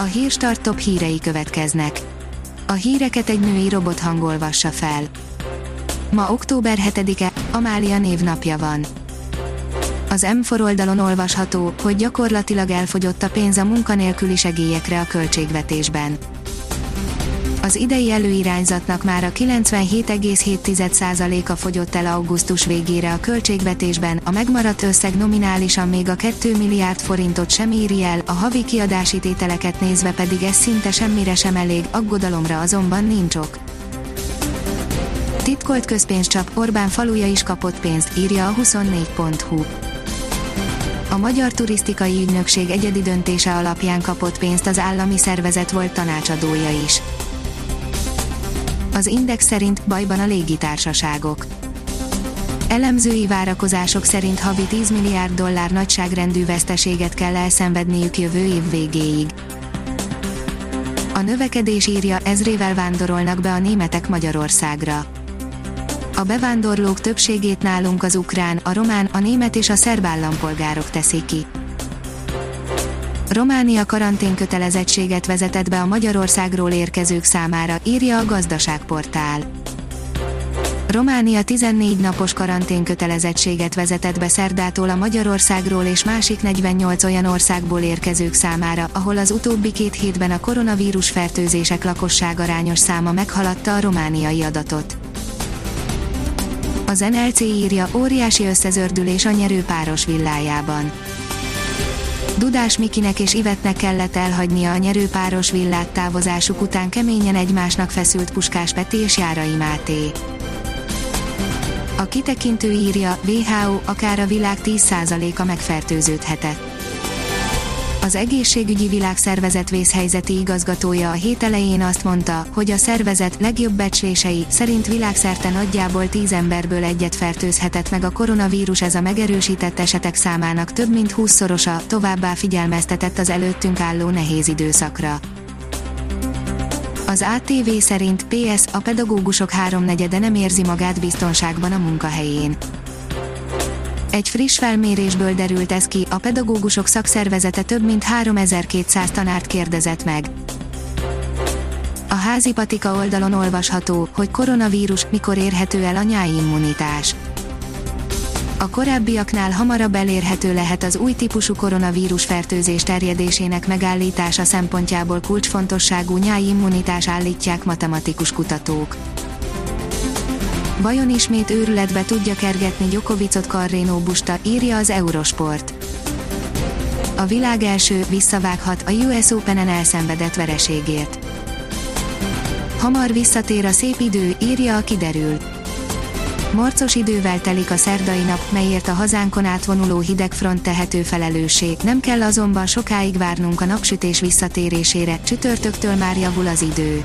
A hírstart top hírei következnek. A híreket egy női robot hangolvassa fel. Ma október 7-e, Amália névnapja van. Az M4 oldalon olvasható, hogy gyakorlatilag elfogyott a pénz a munkanélküli segélyekre a költségvetésben. Az idei előirányzatnak már a 97,7%-a fogyott el augusztus végére a költségvetésben, a megmaradt összeg nominálisan még a 2 milliárd forintot sem éri el, a havi kiadási tételeket nézve pedig ez szinte semmire sem elég, aggodalomra azonban nincs ok. Titkolt közpénzcsap, Orbán faluja is kapott pénzt, írja a 24.hu. A Magyar Turisztikai Ügynökség egyedi döntése alapján kapott pénzt az állami szervezet volt tanácsadója is. Az Index szerint bajban a légitársaságok. Elemzői várakozások szerint havi 10 milliárd dollár nagyságrendű veszteséget kell elszenvedniük jövő év végéig. A növekedés írja, ezrével vándorolnak be a németek Magyarországra. A bevándorlók többségét nálunk az ukrán, a román, a német és a szerb állampolgárok teszik ki. Románia karanténkötelezettséget vezetett be a Magyarországról érkezők számára, írja a gazdaságportál. Románia 14 napos karanténkötelezettséget vezetett be szerdától a Magyarországról és másik 48 olyan országból érkezők számára, ahol az utóbbi két hétben a koronavírus fertőzések lakosságarányos száma meghaladta a romániai adatot. Az NLC írja, óriási összezördülés a nyerőpáros villájában Dudás Mikinek és Ivetnek kellett elhagynia a nyerőpáros villát távozásuk után keményen egymásnak feszült Puskás Peti és Járai Máté. A kitekintő írja, WHO, akár a világ 10%-a megfertőződhetett. Az egészségügyi világszervezet vészhelyzeti igazgatója a hét elején azt mondta, hogy a szervezet legjobb becslései szerint világszerte nagyjából 10 emberből egyet fertőzhetett meg a koronavírus ez a megerősített esetek számának több mint 20-szorosa, továbbá figyelmeztetett az előttünk álló nehéz időszakra. Az ATV szerint PS a pedagógusok háromnegyede nem érzi magát biztonságban a munkahelyén. Egy friss felmérésből derült ez ki, a pedagógusok szakszervezete több mint 3200 tanárt kérdezett meg. A házi patika oldalon olvasható, hogy koronavírus mikor érhető el a nyári immunitás. A korábbiaknál hamarabb elérhető lehet az új típusú koronavírus fertőzés terjedésének megállítása szempontjából kulcsfontosságú nyári immunitás állítják matematikus kutatók. Vajon ismét őrületbe tudja kergetni Gyokovicot Carreno Busta, írja az Eurosport. A világ első visszavághat a US Open-en elszenvedett vereségért. Hamar visszatér a szép idő, írja a kiderül. Morcos idővel telik a szerdai nap, melyért a hazánkon átvonuló hidegfront tehető felelőssé, nem kell azonban sokáig várnunk a napsütés visszatérésére, csütörtöktől már javul az idő.